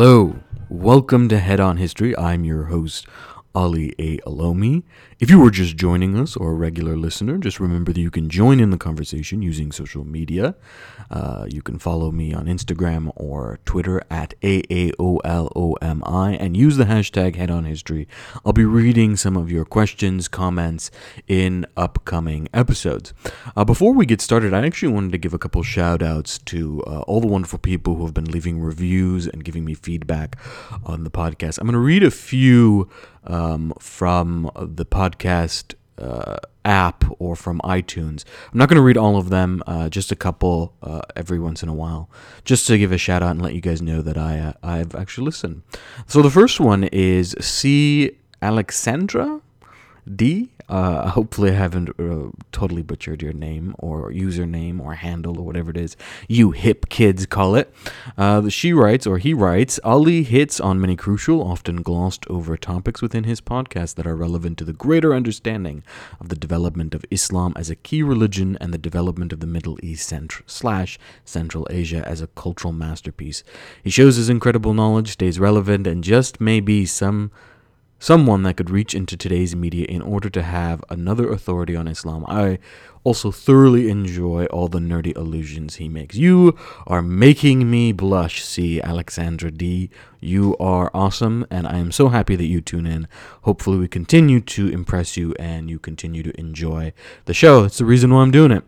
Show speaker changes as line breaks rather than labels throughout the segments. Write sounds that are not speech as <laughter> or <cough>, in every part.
Hello, welcome to Head On History. I'm your host, Ali A. Olomi. If you were just joining us or a regular listener, just remember that you can join in the conversation using social media. Uh, you can follow me on Instagram or Twitter at AAOLOMI and use the hashtag Head On History. I'll be reading some of your questions, comments in upcoming episodes. Uh, before we get started, I actually wanted to give a couple shout outs to uh, all the wonderful people who have been leaving reviews and giving me feedback on the podcast. I'm going to read a few um, from the podcast uh, app or from iTunes. I'm not going to read all of them, uh, just a couple uh, every once in a while, just to give a shout out and let you guys know that I uh, I've actually listened. So the first one is C. Alexandra D. Uh, hopefully, I haven't uh, totally butchered your name or username or handle or whatever it is you hip kids call it. Uh, she writes, or he writes, Ali hits on many crucial, often glossed over topics within his podcast that are relevant to the greater understanding of the development of Islam as a key religion and the development of the Middle East centr- slash Central Asia as a cultural masterpiece. He shows his incredible knowledge, stays relevant, and just may be some someone that could reach into today's media in order to have another authority on Islam. I also thoroughly enjoy all the nerdy allusions he makes. You are making me blush, see Alexandra D. You are awesome, and I am so happy that you tune in. Hopefully, we continue to impress you and you continue to enjoy the show. It's the reason why I'm doing it.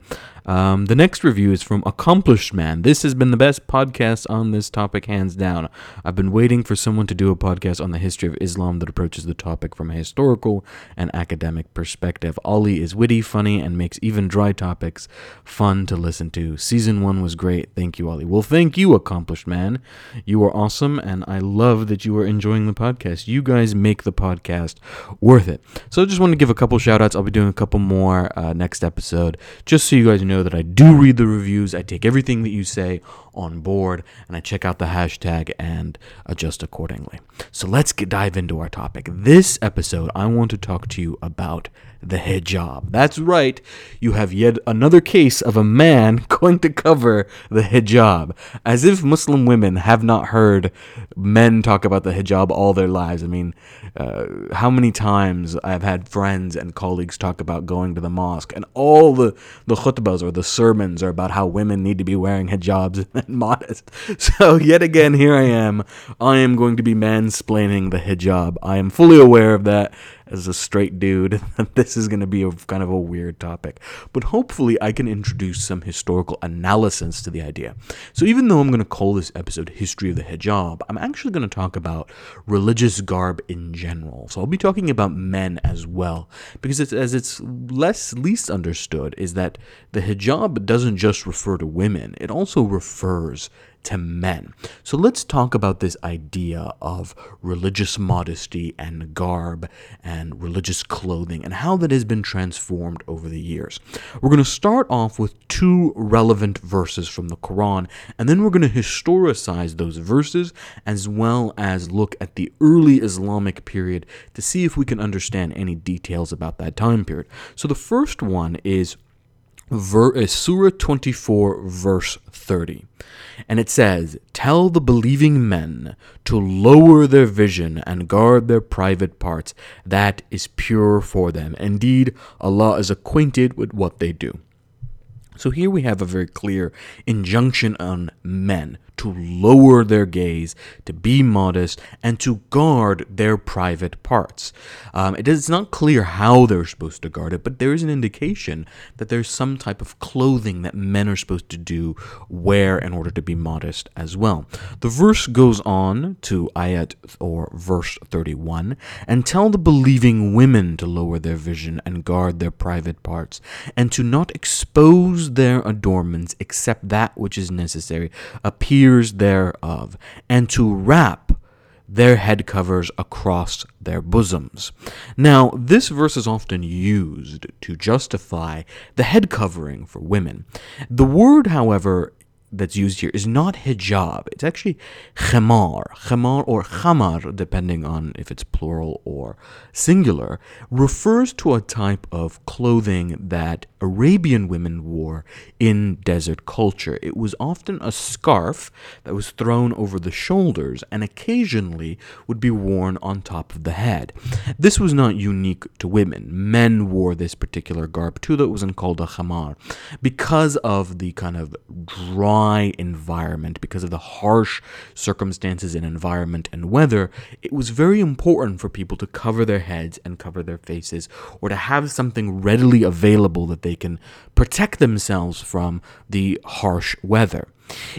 Um, the next review is from Accomplished Man. This has been the best podcast on this topic, hands down. I've been waiting for someone to do a podcast on the history of Islam that approaches the topic from a historical and academic perspective. Ali is witty, funny, and makes even dry topics fun to listen to. Season one was great. Thank you, Ali. Well, thank you, Accomplished Man. You are awesome, and I love that you are enjoying the podcast. You guys make the podcast worth it. So I just want to give a couple shout outs. I'll be doing a couple more uh, next episode, just so you guys know that I do read the reviews. I take everything that you say on board, and I check out the hashtag and adjust accordingly. So let's get, dive into our topic. This episode, I want to talk to you about the hijab. That's right, you have yet another case of a man <laughs> going to cover the hijab. As if Muslim women have not heard men talk about the hijab all their lives. I mean, uh, how many times I've had friends and colleagues talk about going to the mosque, and all the, the khutbahs or the sermons are about how women need to be wearing hijabs <laughs> and modest. <laughs> So, yet again, here I am. I am going to be mansplaining the hijab. I am fully aware of that as a straight dude, <laughs> this is going to be a kind of a weird topic. But hopefully, I can introduce some historical analysis to the idea. So, even though I'm going to call this episode History of the Hijab, I'm actually going to talk about religious garb in general. So, I'll be talking about men as well, because it's, as it's less least understood, is that the hijab doesn't just refer to women, it also refers to men. So let's talk about this idea of religious modesty and garb and religious clothing and how that has been transformed over the years. We're going to start off with two relevant verses from the Quran, and then we're going to historicize those verses as well as look at the early Islamic period to see if we can understand any details about that time period. So the first one is ver- is Surah 24, verse 30. And it says, Tell the believing men to lower their vision and guard their private parts. That is pure for them. Indeed, Allah is acquainted with what they do. So here we have a very clear injunction on men to lower their gaze, to be modest, and to guard their private parts. Um, it is not clear how they're supposed to guard it, but there is an indication that there's some type of clothing that men are supposed to do wear in order to be modest as well. The verse goes on to ayat or verse 31 and tell the believing women to lower their vision and guard their private parts, and to not expose their adornments except that which is necessary, appears thereof, and to wrap their head covers across their bosoms. Now, this verse is often used to justify the head covering for women. The word, however, that's used here is not hijab. It's actually khimar. Khimar or khamar, depending on if it's plural or singular, refers to a type of clothing that Arabian women wore in desert culture. It was often a scarf that was thrown over the shoulders and occasionally would be worn on top of the head. This was not unique to women. Men wore this particular garb too, that wasn't called a khamar. Because of the kind of dry environment, because of the harsh circumstances and environment and weather, it was very important for people to cover their heads and cover their faces or to have something readily available that they can protect themselves from the harsh weather.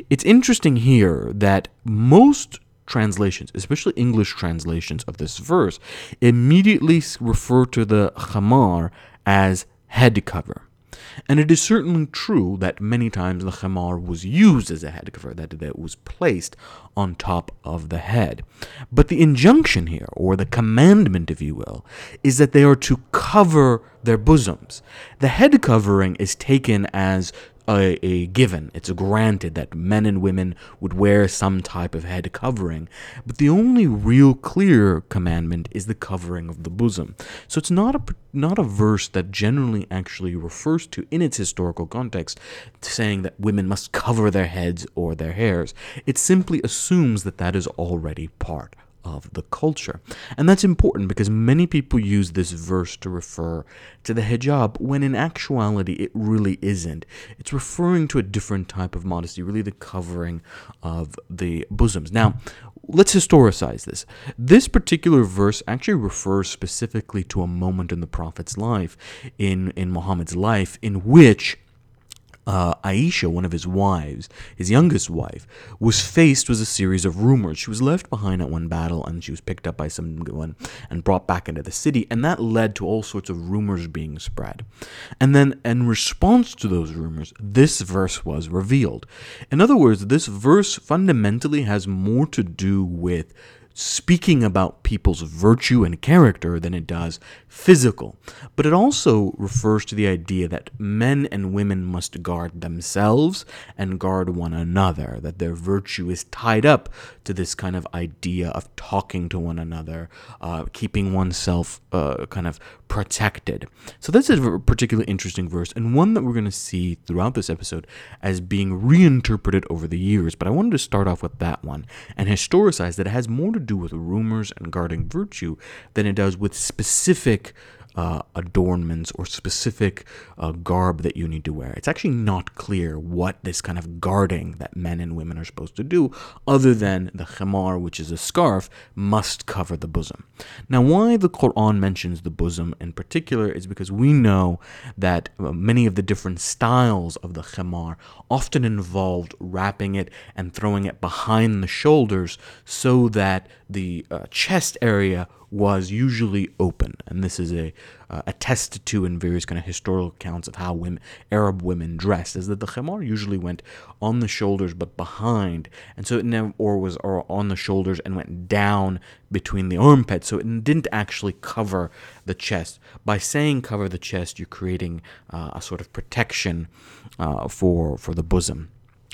It's interesting here that most translations, especially English translations of this verse, immediately refer to the khamar as head cover. And it is certainly true that many times the khamar was used as a head cover, that it was placed on top of the head. But the injunction here, or the commandment, if you will, is that they are to cover their bosoms. The head covering is taken as a, a, given, it's granted that men and women would wear some type of head covering. But the only real clear commandment is the covering of the bosom. So it's not a not a verse that generally actually refers to in its historical context saying that women must cover their heads or their hairs. It simply assumes that that is already part of the culture. And that's important because many people use this verse to refer to the hijab when in actuality it really isn't. It's referring to a different type of modesty, really the covering of the bosoms. Now, let's historicize this. This particular verse actually refers specifically to a moment in the prophet's life, in, in Muhammad's life, in which uh, Aisha, one of his wives, his youngest wife, was faced with a series of rumors. She was left behind at one battle and she was picked up by someone and brought back into the city, and that led to all sorts of rumors being spread. And then, in response to those rumors, this verse was revealed. In other words, this verse fundamentally has more to do with speaking about people's virtue and character than it does physical. But it also refers to the idea that men and women must guard themselves and guard one another, that their virtue is tied up to this kind of idea of talking to one another, uh, keeping oneself uh, kind of protected. So this is a particularly interesting verse and one that we're going to see throughout this episode as being reinterpreted over the years. But I wanted to start off with that one and historicize that it has more to do with rumors and guarding virtue than it does with specific uh, adornments or specific uh, garb that you need to wear. It's actually not clear what this kind of guarding that men and women are supposed to do, other than the khimar, which is a scarf, must cover the bosom. Now, why the Quran mentions the bosom in particular is because we know that uh, many of the different styles of the khimar often involved wrapping it and throwing it behind the shoulders so that the uh, chest area was usually open, and this is a uh, attested to in various kind of historical accounts of how women, Arab women dressed, is that the khimar usually went on the shoulders but behind, and so it never or was or on the shoulders and went down between the armpits, so it didn't actually cover the chest. By saying cover the chest, you're creating uh, a sort of protection uh, for for the bosom.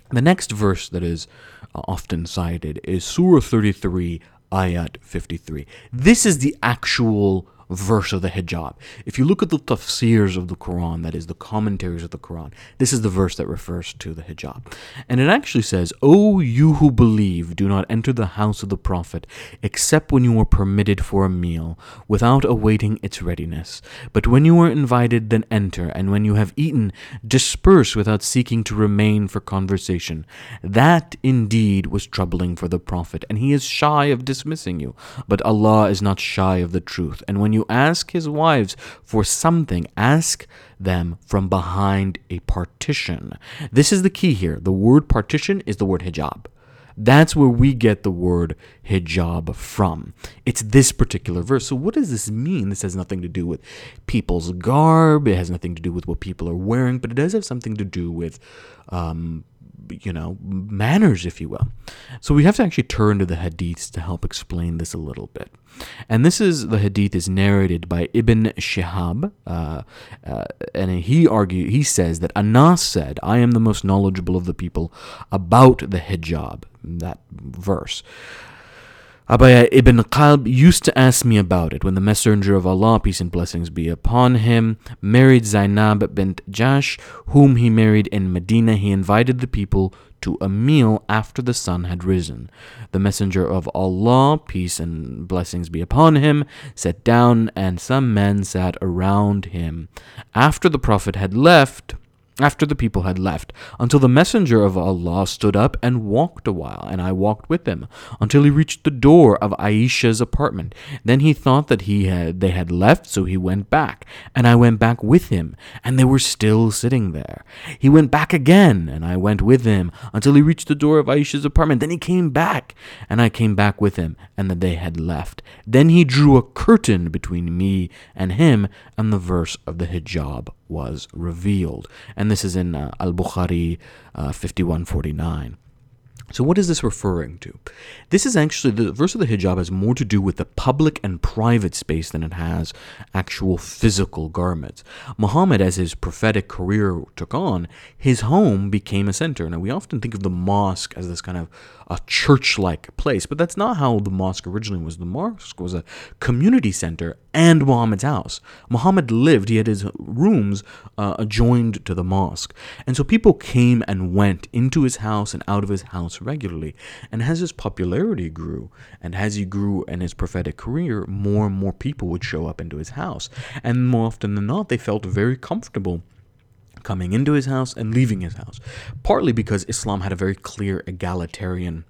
The next verse that is uh, often cited is Surah 33 ayat 53. This is the actual verse of the hijab. If you look at the tafsirs of the Quran, that is the commentaries of the Quran, this is the verse that refers to the hijab. And it actually says, O you who believe, do not enter the house of the Prophet except when you are permitted for a meal, without awaiting its readiness. But when you are invited, then enter, and when you have eaten, disperse without seeking to remain for conversation. That indeed was troubling for the Prophet, and he is shy of dismissing you. But Allah is not shy of the truth, and when you you ask his wives for something, ask them from behind a partition. This is the key here. The word partition is the word hijab. That's where we get the word hijab from. It's this particular verse. So, what does this mean? This has nothing to do with people's garb, it has nothing to do with what people are wearing, but it does have something to do with um, you know, manners, if you will. So we have to actually turn to the hadiths to help explain this a little bit. And this is the hadith is narrated by Ibn Shihab, uh, uh, and he argue he says that Anas said, "I am the most knowledgeable of the people about the hijab." That verse. Ubayy ibn Ka'b used to ask me about it when the Messenger of Allah, peace and blessings be upon him, married Zainab bint Jahsh, whom he married in Medina. He invited the people to a meal after the sun had risen. The Messenger of Allah, peace and blessings be upon him, sat down, and some men sat around him. After the Prophet had left, after the people had left, until the messenger of Allah stood up and walked a while, and I walked with him, until he reached the door of Aisha's apartment. Then he thought that he had they had left, so he went back, and I went back with him, and they were still sitting there. He went back again, and I went with him, until he reached the door of Aisha's apartment. Then he came back, and I came back with him, and that they had left. Then he drew a curtain between me and him, and the verse of the hijab was revealed. And this is in uh, Al Bukhari uh, 5149. So, what is this referring to? This is actually the verse of the hijab has more to do with the public and private space than it has actual physical garments. Muhammad, as his prophetic career took on, his home became a center. Now, we often think of the mosque as this kind of a church like place, but that's not how the mosque originally was. The mosque was a community center and Muhammad's house. Muhammad lived, he had his rooms uh, adjoined to the mosque. And so people came and went into his house and out of his house regularly. And as his popularity grew, and as he grew in his prophetic career, more and more people would show up into his house. And more often than not, they felt very comfortable coming into his house and leaving his house. Partly because Islam had a very clear egalitarian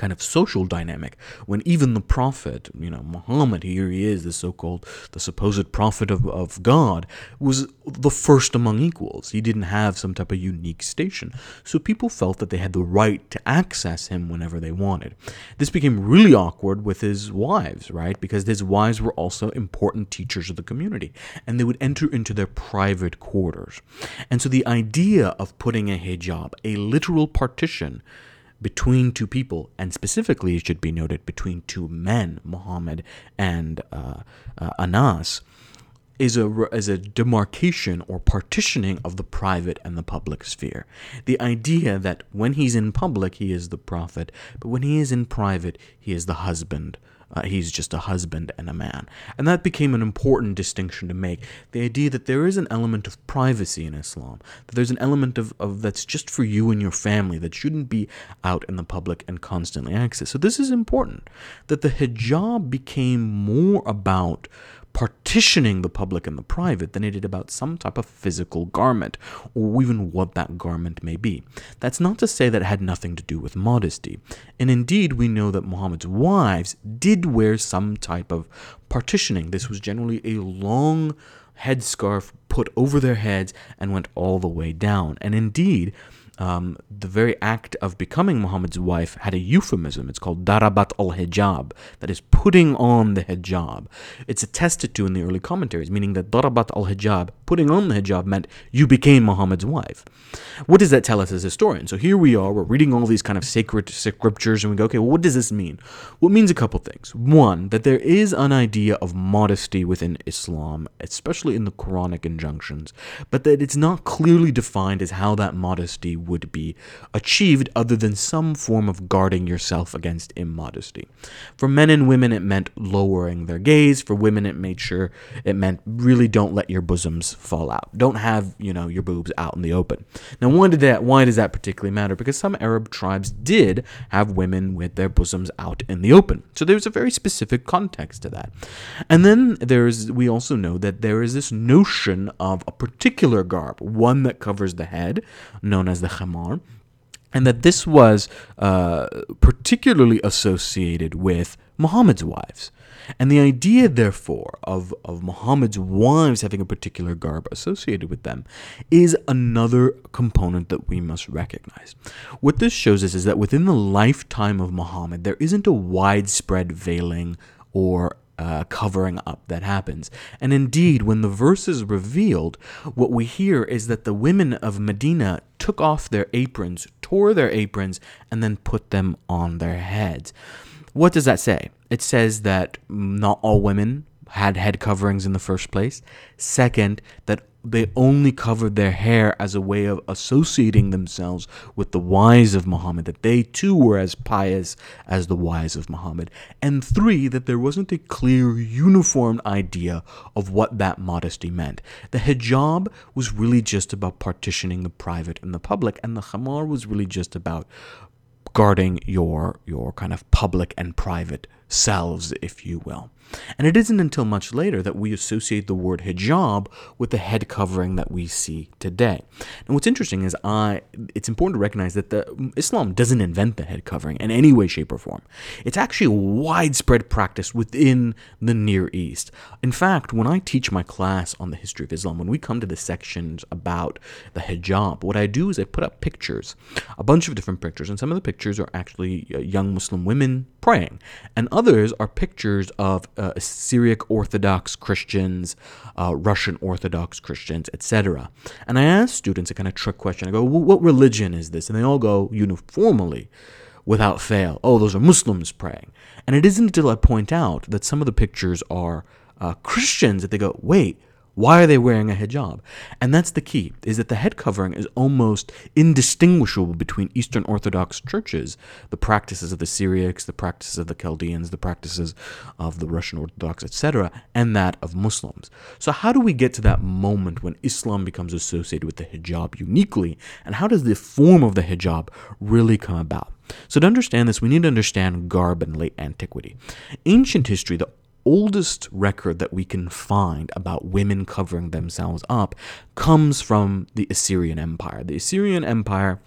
kind of social dynamic when even the prophet, you know, Muhammad, here he is, the so called, the supposed prophet of, of God, was the first among equals. He didn't have some type of unique station. So people felt that they had the right to access him whenever they wanted. This became really awkward with his wives, right? Because his wives were also important teachers of the community and they would enter into their private quarters. And so the idea of putting a hijab, a literal partition, between two people, and specifically, it should be noted, between two men, Muhammad and uh, uh, Anas, is a, is a demarcation or partitioning of the private and the public sphere. The idea that when he's in public, he is the prophet, but when he is in private, he is the husband uh, he's just a husband and a man. And that became an important distinction to make. The idea that there is an element of privacy in Islam, that there's an element of, of that's just for you and your family, that shouldn't be out in the public and constantly accessed. So this is important, that the hijab became more about partitioning the public and the private than it did about some type of physical garment, or even what that garment may be. That's not to say that it had nothing to do with modesty. And indeed, we know that Muhammad's wives did wear some type of partitioning. This was generally a long headscarf put over their heads and went all the way down. And indeed, um, the very act of becoming Muhammad's wife had a euphemism. It's called darabat al hijab, that is putting on the hijab. It's attested to in the early commentaries, meaning that darabat al hijab, putting on the hijab, meant you became Muhammad's wife. What does that tell us as historians? So here we are, we're reading all these kind of sacred scriptures, and we go, okay, well, what does this mean? Well, it means a couple things. One, that there is an idea of modesty within Islam, especially in the Quranic injunctions, but that it's not clearly defined as how that modesty would be achieved other than some form of guarding yourself against immodesty. For men and women, it meant lowering their gaze. For women, it made sure it meant really don't let your bosoms fall out. Don't have, you know, your boobs out in the open. Now, why did that why does that particularly matter? Because some Arab tribes did have women with their bosoms out in the open. So there's a very specific context to that. And then there's we also know that there is this notion of a particular garb, one that covers the head, known as the khamar, and that this was uh, particularly associated with Muhammad's wives. And the idea, therefore, of, of Muhammad's wives having a particular garb associated with them is another component that we must recognize. What this shows us is that within the lifetime of Muhammad, there isn't a widespread veiling or uh, covering up that happens. And indeed, when the verse is revealed, what we hear is that the women of Medina took off their aprons, tore their aprons, and then put them on their heads. What does that say? It says that not all women had head coverings in the first place. Second, that they only covered their hair as a way of associating themselves with the wives of Muhammad, that they too were as pious as the wives of Muhammad. And three, that there wasn't a clear, uniform idea of what that modesty meant. The hijab was really just about partitioning the private and the public, and the khamar was really just about guarding your your kind of public and private selves, if you will. And it isn't until much later that we associate the word hijab with the head covering that we see today. And what's interesting is I it's important to recognize that the Islam doesn't invent the head covering in any way shape or form. It's actually a widespread practice within the Near East. In fact, when I teach my class on the history of Islam, when we come to the sections about the hijab, what I do is I put up pictures, a bunch of different pictures, and some of the pictures are actually uh, young Muslim women praying, and others are pictures of uh, Syriac Orthodox Christians, uh, Russian Orthodox Christians, etc. And I ask students a kind of trick question. I go, well, "What religion is this?" And they all go uniformly, without fail, "Oh, those are Muslims praying." And it isn't until I point out that some of the pictures are uh, Christians that they go, "Wait." Why are they wearing a hijab? And that's the key, is that the head covering is almost indistinguishable between Eastern Orthodox churches, the practices of the Syriacs, the practices of the Chaldeans, the practices of the Russian Orthodox, etc., and that of Muslims. So how do we get to that moment when Islam becomes associated with the hijab uniquely, and how does the form of the hijab really come about? So, to understand this, we need to understand garb in late antiquity. Ancient history, the oldest record that we can find about women covering themselves up comes from the Assyrian Empire. The Assyrian Empire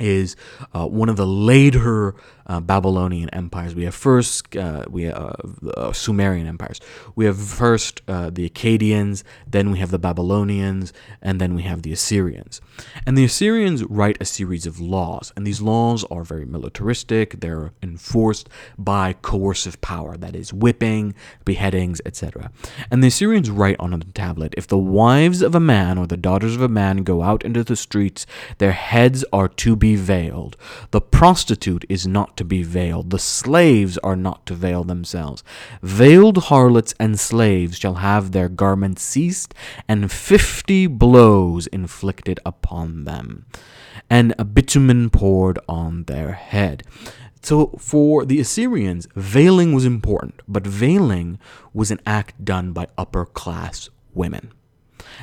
is uh, one of the later uh, Babylonian empires. We have first uh, we have uh, Sumerian empires. We have first uh, the Akkadians, then we have the Babylonians, and then we have the Assyrians. And the Assyrians write a series of laws, and these laws are very militaristic. They're enforced by coercive power, that is, whipping, beheadings, etc. And the Assyrians write on a tablet: if the wives of a man or the daughters of a man go out into the streets, their heads are to be veiled. The prostitute is not to be veiled. The slaves are not to veil themselves. Veiled harlots and slaves shall have their garments ceased, and fifty blows inflicted upon them, and a bitumen poured on their head. So, for the Assyrians, veiling was important, but veiling was an act done by upper class women.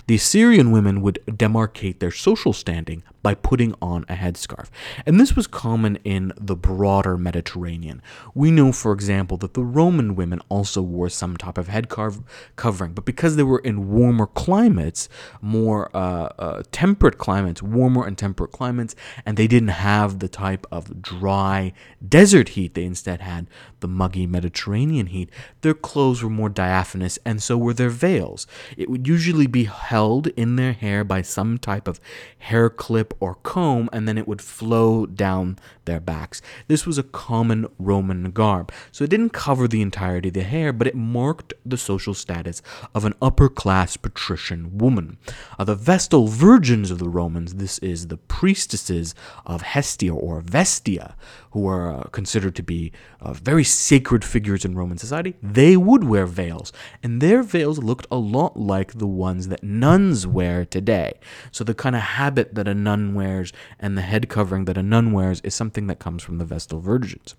The Assyrian women would demarcate their social standing by putting on a headscarf. And this was common in the broader Mediterranean. We know, for example, that the Roman women also wore some type of head covering, but because they were in warmer climates, more uh, uh, temperate climates, warmer and temperate climates, and they didn't have the type of dry desert heat, they instead had the muggy Mediterranean heat, their clothes were more diaphanous, and so were their veils. It would usually be held in their hair by some type of hair clip or comb, and then it would flow down their backs. This was a common Roman garb, so it didn't cover the entirety of the hair, but it marked the social status of an upper class patrician woman. Uh, the Vestal Virgins of the Romans, this is the priestesses of Hestia or Vestia, who are uh, considered to be uh, very sacred figures in Roman society, they would wear veils, and their veils looked a lot like the ones that nuns wear today. So the kind of habit that a nun wears and the head covering that a nun wears is something that comes from the Vestal Virgins.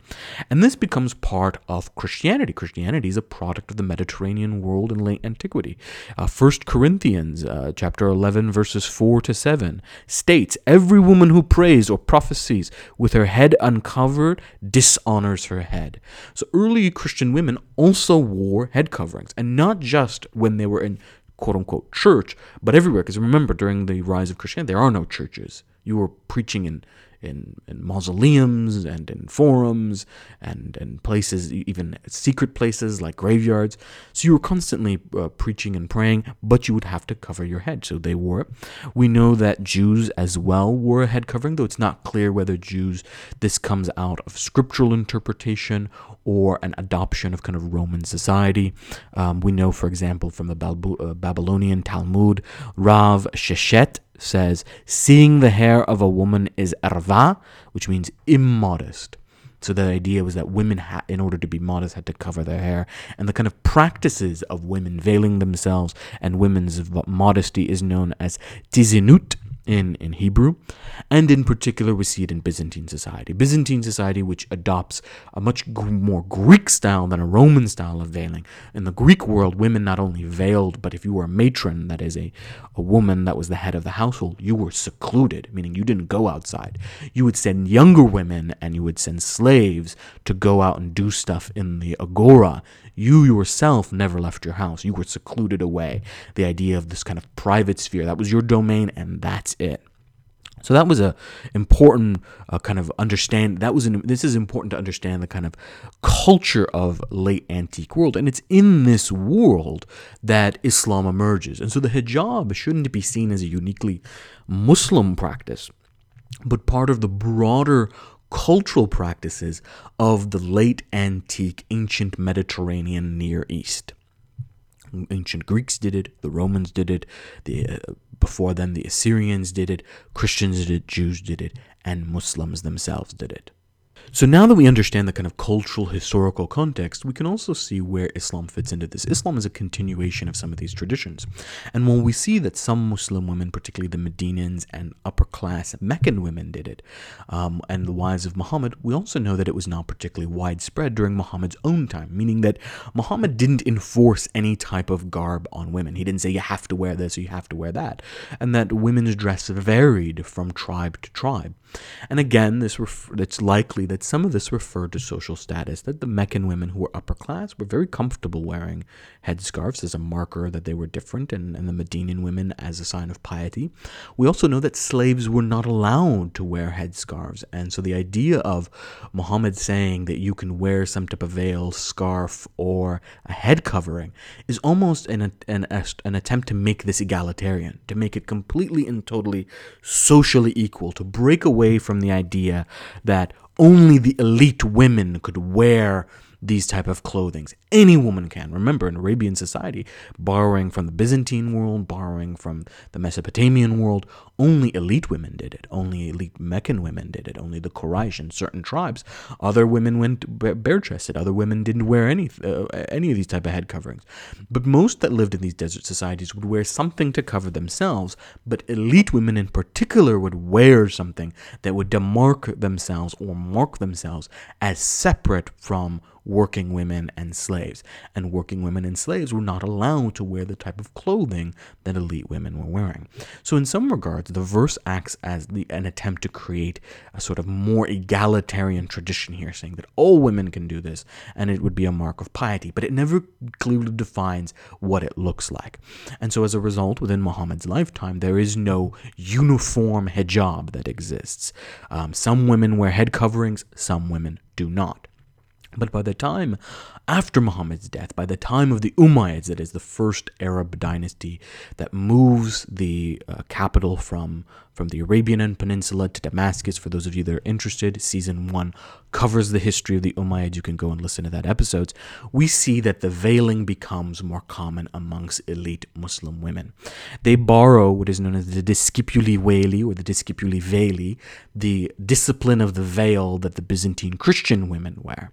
And this becomes part of Christianity. Christianity is a product of the Mediterranean world in late antiquity. Uh, 1 Corinthians uh, chapter 11 verses 4 to 7 states, Every woman who prays or prophesies with her head uncovered dishonors her head. So early Christian women also wore head coverings, and not just when they were in quote unquote church, but everywhere. Because remember, during the rise of Christianity, there are no churches. You were preaching in in, in mausoleums and in forums and in places, even secret places like graveyards. So you were constantly uh, preaching and praying, but you would have to cover your head. So they wore it. We know that Jews as well wore a head covering, though it's not clear whether Jews, this comes out of scriptural interpretation or an adoption of kind of Roman society. Um, we know, for example, from the uh, Babylonian Talmud, Rav Sheshet says, Seeing the hair of a woman is erva, which means immodest. So the idea was that women, had, in order to be modest, had to cover their hair, and the kind of practices of women veiling themselves and women's modesty is known as tizinut, in, in Hebrew, and in particular, we see it in Byzantine society. Byzantine society, which adopts a much more Greek style than a Roman style of veiling. In the Greek world, women not only veiled, but if you were a matron, that is, a, a woman that was the head of the household, you were secluded, meaning you didn't go outside. You would send younger women and you would send slaves to go out and do stuff in the agora you yourself never left your house. You were secluded away. The idea of this kind of private sphere, that was your domain, and that's it. So that was a important uh, kind of understand. That was an, this is important to understand the kind of culture of late antique world, and it's in this world that Islam emerges. And so the hijab shouldn't be seen as a uniquely Muslim practice, but part of the broader cultural practices of the late antique ancient Mediterranean Near East. Ancient Greeks did it, the Romans did it, the, uh, before them the Assyrians did it, Christians did it, Jews did it, and Muslims themselves did it. So now that we understand the kind of cultural historical context, we can also see where Islam fits into this. Islam is a continuation of some of these traditions. And when we see that some Muslim women, particularly the Medinans and upper class Meccan women, did it, um, and the wives of Muhammad, we also know that it was not particularly widespread during Muhammad's own time, meaning that Muhammad didn't enforce any type of garb on women. He didn't say you have to wear this or you have to wear that, and that women's dress varied from tribe to tribe. And again, this ref- it's likely that some of this referred to social status, that the Meccan women who were upper class were very comfortable wearing headscarves as a marker that they were different, and, and the Medinian women as a sign of piety. We also know that slaves were not allowed to wear headscarves, and so the idea of Muhammad saying that you can wear some type of veil, scarf, or a head covering is almost an, an, an attempt to make this egalitarian, to make it completely and totally socially equal, to break away from the idea that only the elite women could wear these type of clothings. Any woman can. Remember, in Arabian society, borrowing from the Byzantine world, borrowing from the Mesopotamian world, only elite women did it. Only elite Meccan women did it. Only the Quraysh and certain tribes. Other women went bare-chested. Other women didn't wear any uh, any of these type of head coverings. But most that lived in these desert societies would wear something to cover themselves. But elite women in particular would wear something that would demark themselves or mark themselves as separate from working women and slaves. And working women and slaves were not allowed to wear the type of clothing that elite women were wearing. So, in some regards, the verse acts as the, an attempt to create a sort of more egalitarian tradition here, saying that all women can do this and it would be a mark of piety, but it never clearly defines what it looks like. And so, as a result, within Muhammad's lifetime, there is no uniform hijab that exists. Um, some women wear head coverings, some women do not. But by the time after Muhammad's death, by the time of the Umayyads, that is the first Arab dynasty that moves the uh, capital from from the Arabian Peninsula to Damascus. For those of you that are interested, season one covers the history of the Umayyads. You can go and listen to that episode. We see that the veiling becomes more common amongst elite Muslim women. They borrow what is known as the discipuli veili or the discipuli veili, the discipline of the veil that the Byzantine Christian women wear.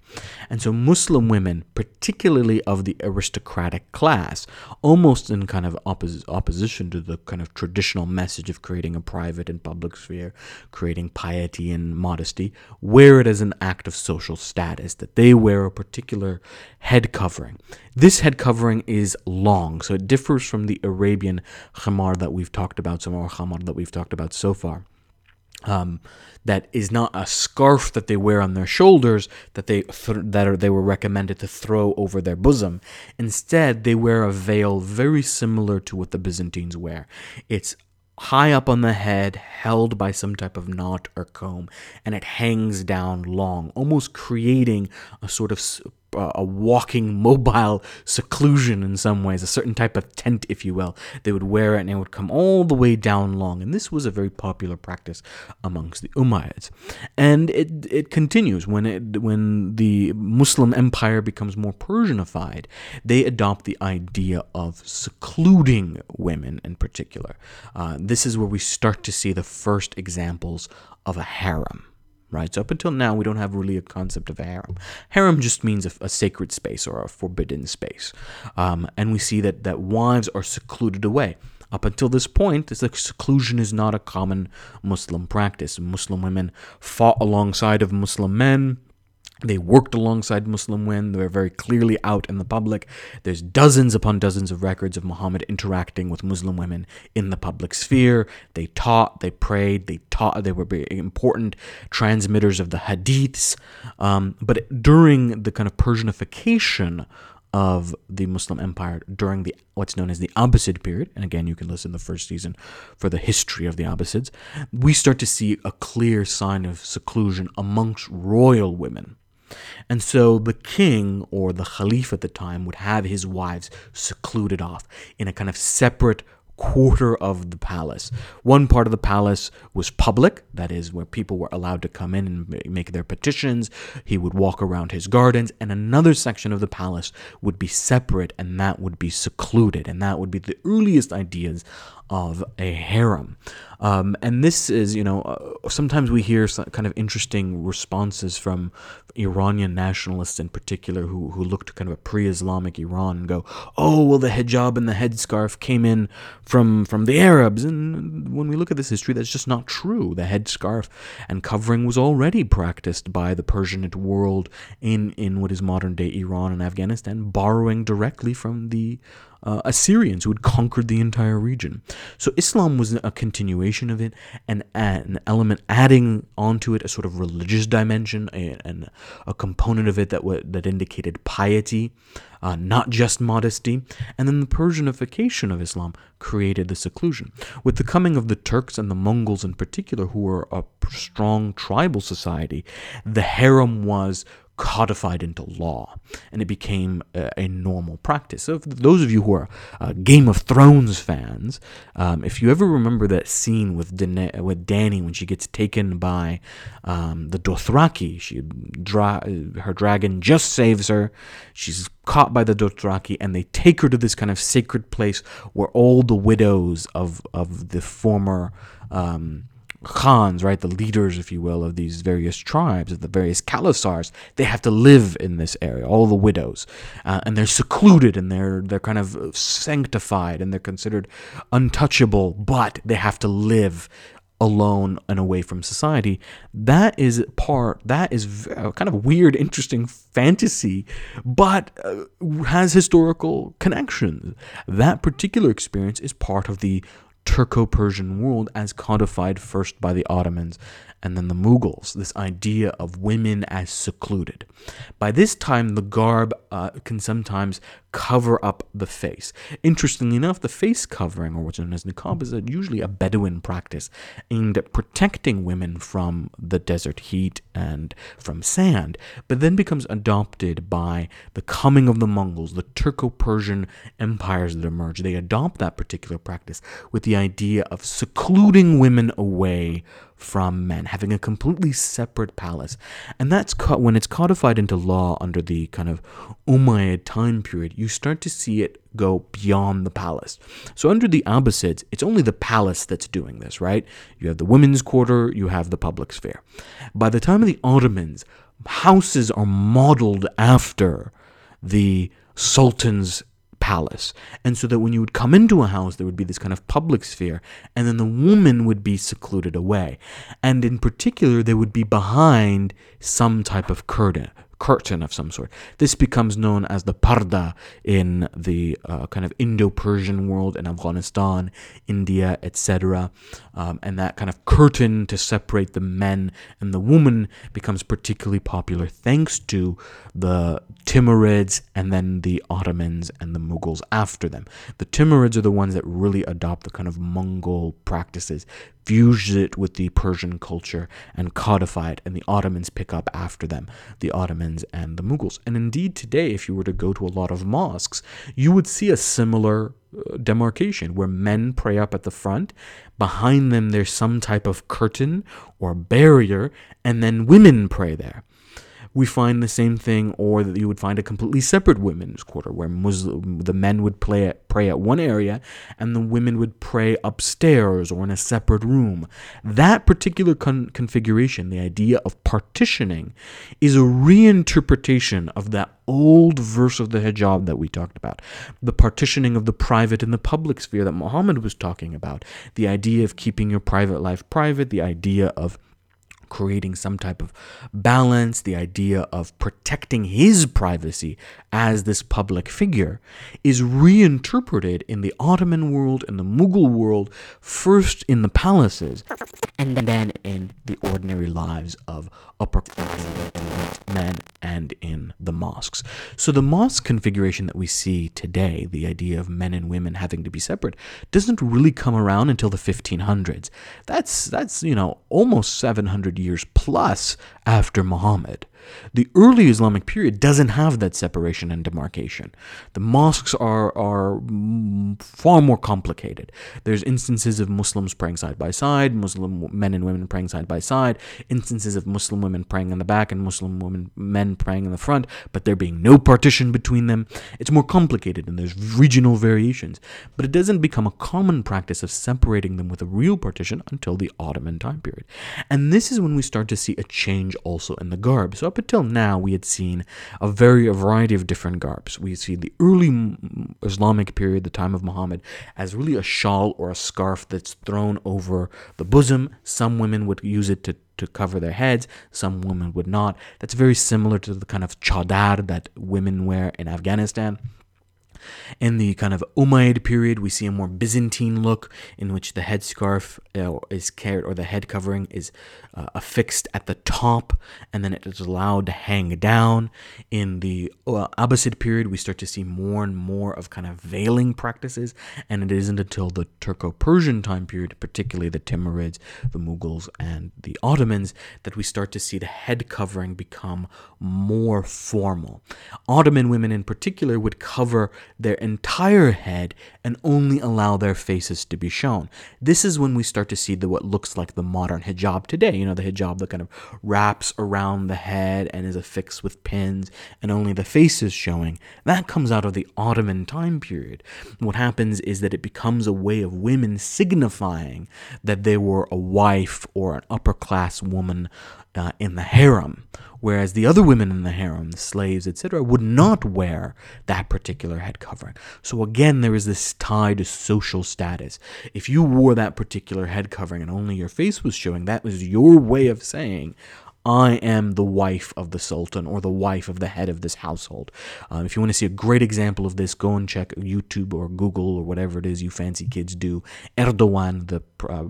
And so Muslim women, particularly of the aristocratic class, almost in kind of oppos- opposition to the kind of traditional message of creating a private and public sphere, creating piety and modesty, wear it as an act of social status, that they wear a particular head covering. This head covering is long, so it differs from the Arabian khamar that we've talked about, some more khamar that we've talked about so far. Um, that is not a scarf that they wear on their shoulders that they th- that are, they were recommended to throw over their bosom. Instead, they wear a veil very similar to what the Byzantines wear. It's high up on the head, held by some type of knot or comb, and it hangs down long, almost creating a sort of a walking <laughs> mobile seclusion in some ways, a certain type of tent, if you will. They would wear it and it would come all the way down long. And this was a very popular practice amongst the Umayyads. And it, it continues when, it, when the Muslim empire becomes more Persianified, they adopt the idea of secluding women in particular. Uh, this is where we start to see the first examples of a harem right? So up until now, we don't have really a concept of a harem. Harem just means a, a sacred space or a forbidden space, um, and we see that that wives are secluded away. Up until this point, this seclusion is not a common Muslim practice. Muslim women fought alongside of Muslim men. They worked alongside Muslim women. They were very clearly out in the public. There's dozens upon dozens of records of Muhammad interacting with Muslim women in the public sphere. They taught, they prayed, they taught. They were important transmitters of the hadiths. Um, but during the kind of Persianification of the Muslim empire during the what's known as the Abbasid period, and again you can listen to the first season for the history of the Abbasids, we start to see a clear sign of seclusion amongst royal women. And so the king or the Khalif at the time would have his wives secluded off in a kind of separate quarter of the palace. One part of the palace was public, that is, where people were allowed to come in and make their petitions. He would walk around his gardens, and another section of the palace would be separate, and that would be secluded, and that would be the earliest ideas of a harem. Um, and this is, you know, uh, sometimes we hear some kind of interesting responses from Iranian nationalists in particular who, who look to kind of a pre Islamic Iran and go, oh, well, the hijab and the headscarf came in from, from the Arabs. And when we look at this history, that's just not true. The headscarf and covering was already practiced by the Persianate world in, in what is modern day Iran and Afghanistan, borrowing directly from the uh, Assyrians who had conquered the entire region. So Islam was a continuation of it, and an element adding onto it a sort of religious dimension and a component of it that w- that indicated piety, uh, not just modesty. And then the Persianification of Islam created the seclusion. With the coming of the Turks and the Mongols in particular, who were a strong tribal society, the harem was codified into law, and it became a, a normal practice. So, those of you who are uh, Game of Thrones fans, um, if you ever remember that scene with Dana- with Dany when she gets taken by um, the Dothraki, she dra- her dragon just saves her. She's caught by the Dothraki, and they take her to this kind of sacred place where all the widows of of the former um, khans, right, the leaders, if you will, of these various tribes, of the various khalasars, they have to live in this area, all the widows. Uh, and they're secluded and they're, they're kind of sanctified and they're considered untouchable, but they have to live alone and away from society that is part that is kind of weird interesting fantasy but uh, has historical connections that particular experience is part of the Turco Persian world as codified first by the Ottomans and then the Mughals, this idea of women as secluded. By this time, the garb uh, can sometimes cover up the face. Interestingly enough, the face covering, or what's known as niqab, is usually a Bedouin practice aimed at protecting women from the desert heat and from sand, but then becomes adopted by the coming of the Mongols, the Turco Persian empires that emerge. They adopt that particular practice with the idea of secluding women away from men, having a completely separate palace. And that's when it's codified into law under the kind of Umayyad time period, you start to see it go beyond the palace. So under the Abbasids, it's only the palace that's doing this, right? You have the women's quarter, you have the public sphere. By the time of the Ottomans, houses are modeled after the sultan's palace. And so that when you would come into a house, there would be this kind of public sphere, and then the woman would be secluded away. And in particular, they would be behind some type of curtain curtain of some sort. This becomes known as the parda in the uh, kind of Indo-Persian world in Afghanistan, India, etc. Um, and that kind of curtain to separate the men and the woman becomes particularly popular thanks to the Timurids and then the Ottomans and the Mughals after them. The Timurids are the ones that really adopt the kind of Mongol practices, fuse it with the Persian culture, and codify it, and the Ottomans pick up after them, the Ottomans and the Mughals. And indeed, today, if you were to go to a lot of mosques, you would see a similar uh, demarcation where men pray up at the front, behind them, there's some type of curtain or barrier, and then women pray there we find the same thing, or that you would find a completely separate women's quarter where Muslim, the men would at, pray at one area and the women would pray upstairs or in a separate room. That particular con- configuration, the idea of partitioning, is a reinterpretation of that old verse of the hijab that we talked about, the partitioning of the private and the public sphere that Muhammad was talking about, the idea of keeping your private life private, the idea of creating some type of balance, the idea of protecting his privacy as this public figure, is reinterpreted in the Ottoman world and the Mughal world, first in the palaces, and then in the ordinary lives of upper class men and in the mosques. So the mosque configuration that we see today, the idea of men and women having to be separate, doesn't really come around until the 1500s. That's that's you know almost 700 years plus after Muhammad. The early Islamic period doesn't have that separation and demarcation. The mosques are, are mm, far more complicated. There's instances of Muslims praying side by side, Muslim men and women praying side by side, instances of Muslim women praying in the back and Muslim women men praying in the front, but there being no partition between them. It's more complicated and there's regional variations, but it doesn't become a common practice of separating them with a real partition until the Ottoman time period. And this is when we start to see a change also in the garb. So up until now, we had seen a very a variety of different garbs. We see the early Islamic period, the time of Muhammad, as really a shawl or a scarf that's thrown over the bosom. Some women would use it to to cover their heads. Some women would not. That's very similar to the kind of chadar that women wear in Afghanistan. In the kind of Umayyad period, we see a more Byzantine look in which the headscarf uh, is carried or the head covering is uh, affixed at the top and then it is allowed to hang down. In the uh, Abbasid period, we start to see more and more of kind of veiling practices, and it isn't until the Turco Persian time period, particularly the Timurids, the Mughals, and the Ottomans, that we start to see the head covering become more formal. Ottoman women, in particular, would cover their entire head and only allow their faces to be shown. This is when we start to see the what looks like the modern hijab today. You know, the hijab that kind of wraps around the head and is affixed with pins and only the face is showing. That comes out of the Ottoman time period. What happens is that it becomes a way of women signifying that they were a wife or an upper class woman uh, in the harem, whereas the other women in the harem, the slaves, etc., would not wear that particular head covering. So again, there is this tie to social status. If you wore that particular head covering and only your face was showing, that was your way of saying, I am the wife of the Sultan or the wife of the head of this household. Um, if you want to see a great example of this, go and check YouTube or Google or whatever it is you fancy kids do. Erdogan, the uh,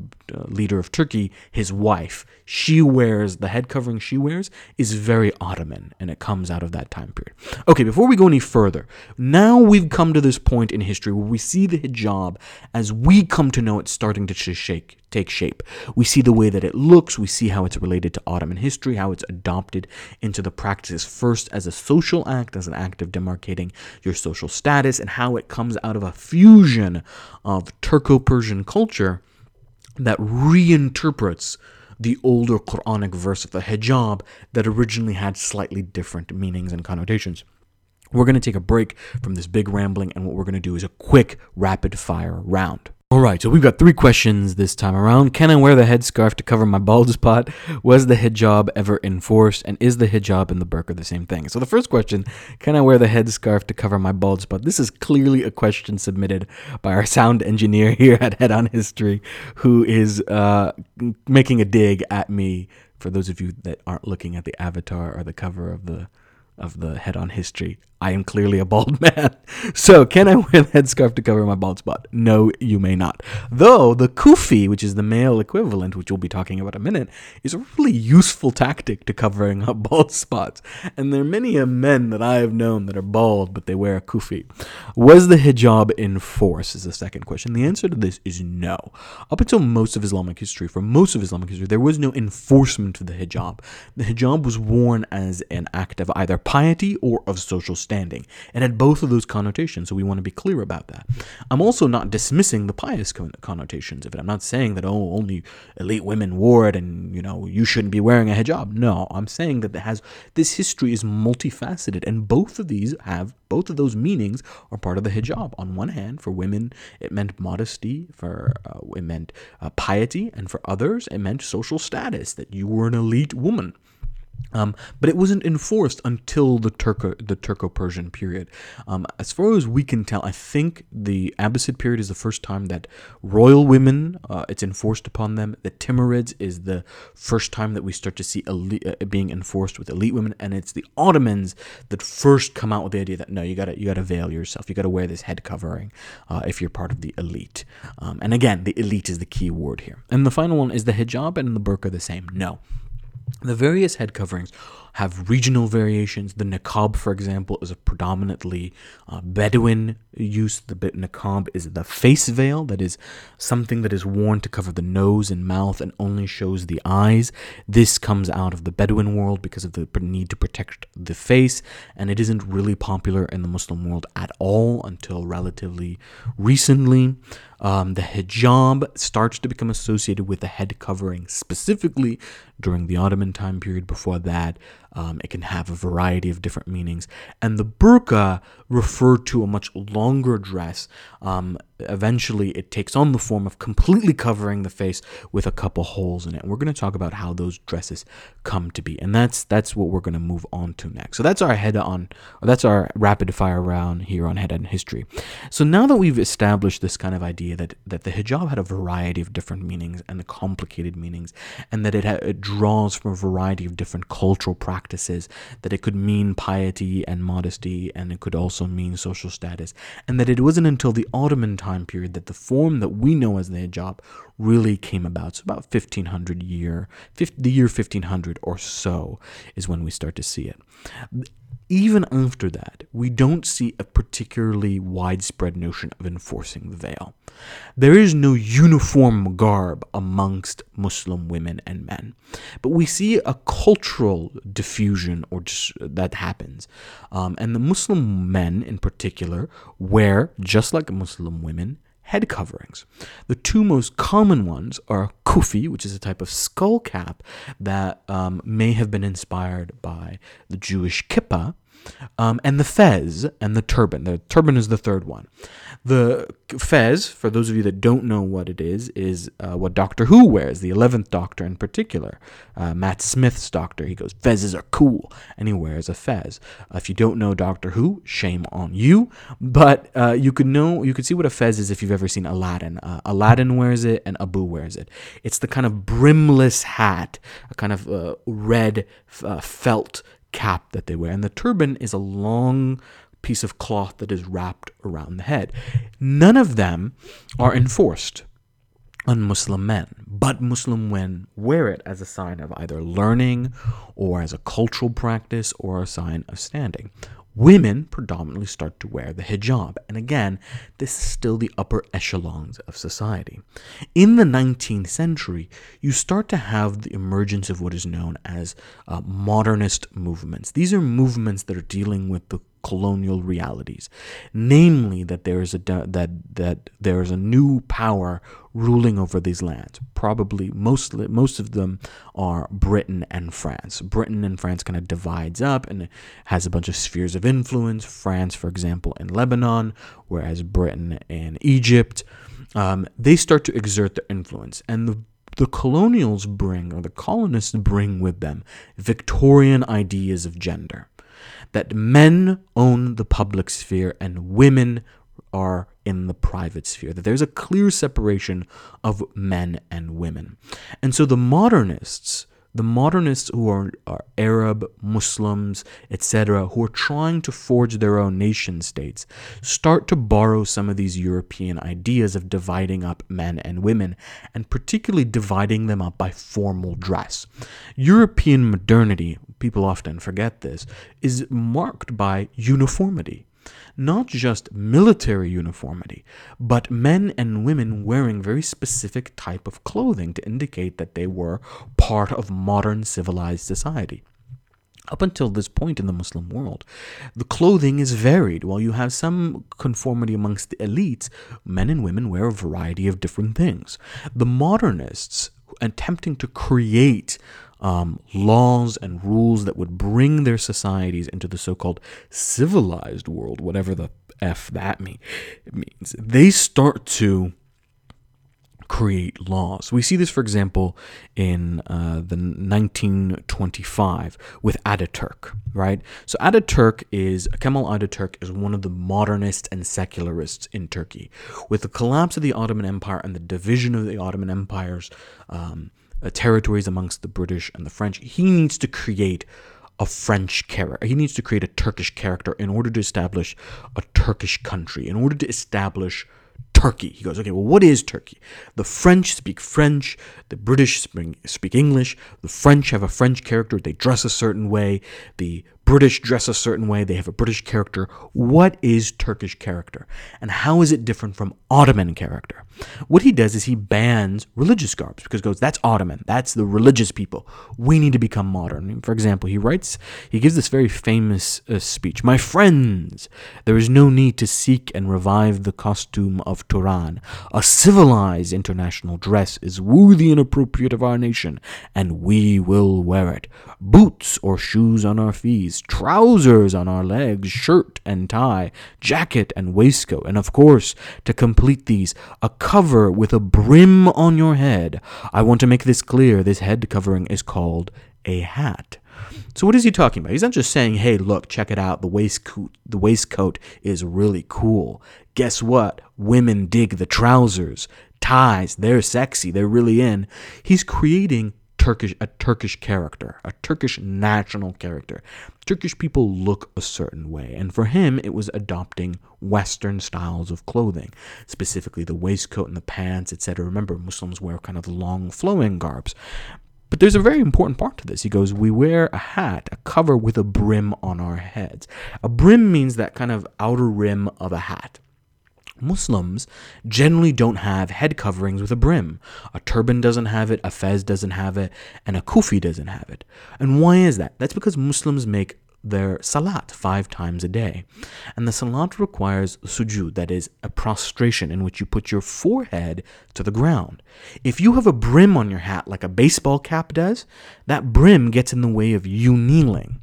leader of Turkey, his wife, she wears the head covering she wears is very Ottoman and it comes out of that time period. Okay, before we go any further, now we've come to this point in history where we see the hijab as we come to know it starting to shake take shape. We see the way that it looks, we see how it's related to Ottoman history, how it's adopted into the practices first as a social act, as an act of demarcating your social status, and how it comes out of a fusion of Turco Persian culture that reinterprets the older Quranic verse of the hijab that originally had slightly different meanings and connotations. We're going to take a break from this big rambling, and what we're going to do is a quick rapid fire round. All right, so we've got three questions this time around. Can I wear the headscarf to cover my bald spot? Was the hijab ever enforced? And is the hijab and the burqa the same thing? So the first question, can I wear the headscarf to cover my bald spot? This is clearly a question submitted by our sound engineer <laughs> here at Head on History, who is uh, making a dig at me. For those of you that aren't looking at the avatar or the cover of the of the head on history. I am clearly a bald <laughs> man. So, can I wear the headscarf to cover my bald spot? No, you may not. Though the kufi, which is the male equivalent, which we'll be talking about in a minute, is a really useful tactic to covering <laughs> up bald spots. And there are many a men that I have known that are bald, but they wear a kufi. Was the hijab in force? Is the second question. The answer to this is no. Up until most of Islamic history, for most of Islamic history, there was no enforcement of the hijab. The hijab was worn as an act of either piety or of social standing. It had both of those connotations, so we want to be clear about that. I'm also not dismissing the pious connotations of it. I'm not saying that oh only elite women wore it and you know you shouldn't be wearing a hijab. No, I'm saying that it has this history is multifaceted and both of these have both of those meanings are part of the hijab. On one hand, for women, it meant modesty, for uh, it meant uh, piety, and for others, it meant social status that you were an elite woman. Um, but it wasn't enforced until the Turco the Turco-Persian period. Um, as far as we can tell, I think the Abbasid period is the first time that royal women uh, it's enforced upon them. The Timurids is the first time that we start to see elite, uh, being enforced with elite women, and it's the Ottomans that first come out with the idea that no, you gotta you gotta veil yourself, you gotta wear this head covering uh, if you're part of the elite. Um, and again, the elite is the key word here. And the final one is the hijab and the burqa the same? No. The various head coverings have regional variations. The niqab, for example, is a predominantly uh, Bedouin use. The bit niqab is the face veil, that is something that is worn to cover the nose and mouth and only shows the eyes. This comes out of the Bedouin world because of the need to protect the face, and it isn't really popular in the Muslim world at all until relatively recently. Um, the hijab starts to become associated with the head covering specifically during the Ottoman time period. Before that, um, it can have a variety of different meanings. And the burqa referred to a much longer dress. Um, eventually, it takes on the form of completely covering the face with a couple holes in it. And we're going to talk about how those dresses come to be, and that's that's what we're going to move on to next. So that's our head on, that's our rapid fire round here on head on history. So now that we've established this kind of idea that that the hijab had a variety of different meanings and the complicated meanings, and that it, ha- it draws from a variety of different cultural practices practices, that it could mean piety and modesty, and it could also mean social status, and that it wasn't until the Ottoman time period that the form that we know as the hijab really came about. So about 1500 year, 50, the year 1500 or so is when we start to see it even after that, we don't see a particularly widespread notion of enforcing the veil. There is no uniform garb amongst Muslim women and men, but we see a cultural diffusion or just, that happens. Um, and the Muslim men, in particular, wear, just like Muslim women, head coverings. The two most common ones are kufi, which is a type of skull cap that um, may have been inspired by the Jewish kippah, um, and the fez and the turban. The turban is the third one. The fez, for those of you that don't know what it is, is uh, what Doctor Who wears, the 11th Doctor in particular. Uh, Matt Smith's Doctor, he goes, Fezes are cool, and he wears a fez. Uh, if you don't know Doctor Who, shame on you, but uh, you could know, you could see what a fez is if you've ever seen Aladdin. Uh, Aladdin wears it, and Abu wears it. It's the kind of brimless hat, a kind of red felt cap that they wear. And the turban is a long piece of cloth that is wrapped around the head. None of them are enforced on Muslim men, but Muslim men wear it as a sign of either learning or as a cultural practice or a sign of standing women predominantly start to wear the hijab. And again, this is still the upper echelons of society. In the 19th century, you start to have the emergence of what is known as uh, modernist movements. These are movements that are dealing with the colonial realities, namely that there is a that that there is a new power ruling over these lands. Probably mostly most of them are Britain and France. Britain and France kind of divides up and has a bunch of spheres of influence. France, for example, in Lebanon, whereas Britain in Egypt, um, they start to exert their influence, and the the colonials bring, or the colonists bring with them, Victorian ideas of gender that men own the public sphere and women are in the private sphere, that there's a clear separation of men and women. And so the modernists the modernists who are, are Arab, Muslims, etc., who are trying to forge their own nation states, start to borrow some of these European ideas of dividing up men and women, and particularly dividing them up by formal dress. European modernity, people often forget this, is marked by uniformity not just military uniformity, but men and women wearing very specific type of clothing to indicate that they were part of modern civilized society. Up until this point in the Muslim world, the clothing is varied. While you have some conformity amongst the elites, men and women wear a variety of different things. The modernists attempting to create um, laws and rules that would bring their societies into the so called civilized world, whatever the F that mean, means, they start to create laws. We see this, for example, in uh, the 1925 with Ataturk, right? So Ataturk is Kemal Ataturk is one of the modernists and secularists in Turkey. With the collapse of the Ottoman Empire and the division of the Ottoman Empire's um, uh, territories amongst the British and the French. He needs to create a French character. He needs to create a Turkish character in order to establish a Turkish country, in order to establish Turkey. He goes, okay, well, what is Turkey? The French speak French, the British speak English, the French have a French character, they dress a certain way, the British dress a certain way, they have a British character. What is Turkish character? And how is it different from Ottoman character? What he does is he bans religious garbs because goes, that's Ottoman, that's the religious people. We need to become modern. For example, he writes, he gives this very famous uh, speech My friends, there is no need to seek and revive the costume of Turan. A civilized international dress is worthy and appropriate of our nation, and we will wear it. Boots or shoes on our feet trousers on our legs, shirt and tie, jacket and waistcoat, and of course, to complete these, a cover with a brim on your head. I want to make this clear this head covering is called a hat. So what is he talking about? He's not just saying, "Hey, look, check it out. The waistcoat, the waistcoat is really cool." Guess what? Women dig the trousers, ties. They're sexy. They're really in. He's creating Turkish a Turkish character, a Turkish national character. Turkish people look a certain way, and for him it was adopting western styles of clothing, specifically the waistcoat and the pants, etc. Remember Muslims wear kind of long flowing garbs. But there's a very important part to this. He goes, We wear a hat, a cover with a brim on our heads. A brim means that kind of outer rim of a hat. Muslims generally don't have head coverings with a brim. A turban doesn't have it, a fez doesn't have it, and a kufi doesn't have it. And why is that? That's because Muslims make their salat five times a day. And the salat requires sujud, that is, a prostration in which you put your forehead to the ground. If you have a brim on your hat like a baseball cap does, that brim gets in the way of you kneeling.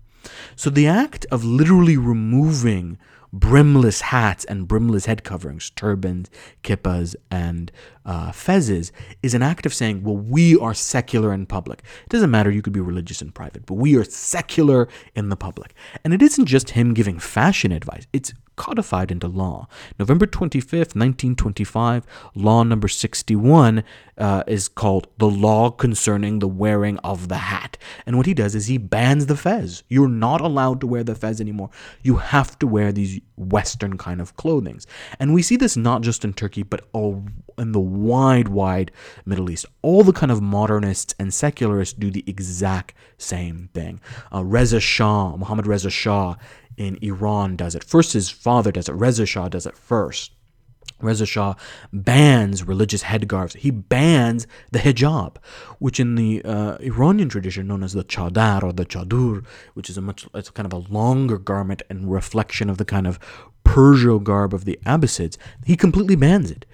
So the act of literally removing brimless hats and brimless head coverings, turbans, kippas, and uh, fezes, is an act of saying, well, we are secular in public. It doesn't matter, you could be religious in private, but we are secular in the public. And it isn't just him giving fashion advice, it's codified into law. November 25th, 1925, law number 61 uh, is called the law concerning the wearing of the hat. And what he does is he bans the fez. You're not allowed to wear the fez anymore. You have to wear these Western kind of clothings. And we see this not just in Turkey, but all in the wide, wide Middle East. All the kind of modernists and secularists do the exact same thing. Uh, Reza Shah, Muhammad Reza Shah, in Iran does it. First, his father does it. Reza Shah does it first. Reza Shah bans religious headgarb. He bans the hijab, which in the uh, Iranian tradition known as the chadar or the chadur, which is a much it's kind of a longer garment and reflection of the kind of Persian garb of the Abbasids. He completely bans it.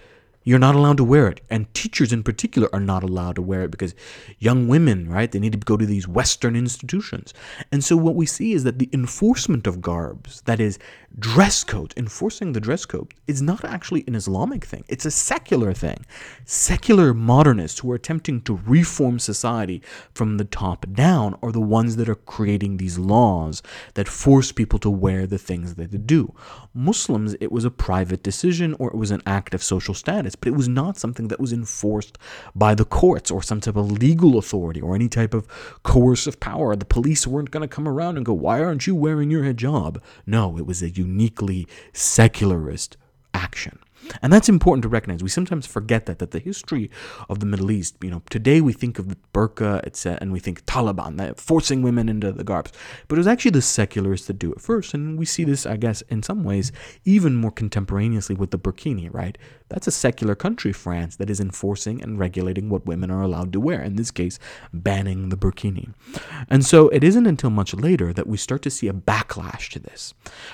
You're not allowed to wear it. And teachers in particular are not allowed to wear it because young women, right, they need to go to these Western institutions. And so what we see is that the enforcement of garbs, that is, dress code, enforcing the dress code, is not actually an Islamic thing. It's a secular thing. Secular modernists who are attempting to reform society from the top down are the ones that are creating these laws that force people to wear the things that they do. Muslims, it was a private decision or it was an act of social status but it was not something that was enforced by the courts or some type of legal authority or any type of coercive power. The police weren't going to come around and go, Why aren't you wearing your hijab? No, it was a uniquely secularist action. And that's important to recognize. We sometimes forget that that the history of the Middle East, you know, today we think of the burqa, etc., and we think Taliban, forcing women into the garbs. But it was actually the secularists that do it first. And we see this, I guess, in some ways, even more contemporaneously with the burkini, right? That's a secular country, France, that is enforcing and regulating what women are allowed to wear, in this case, banning the burkini. And so it isn't until much later that we start to see a backlash to this.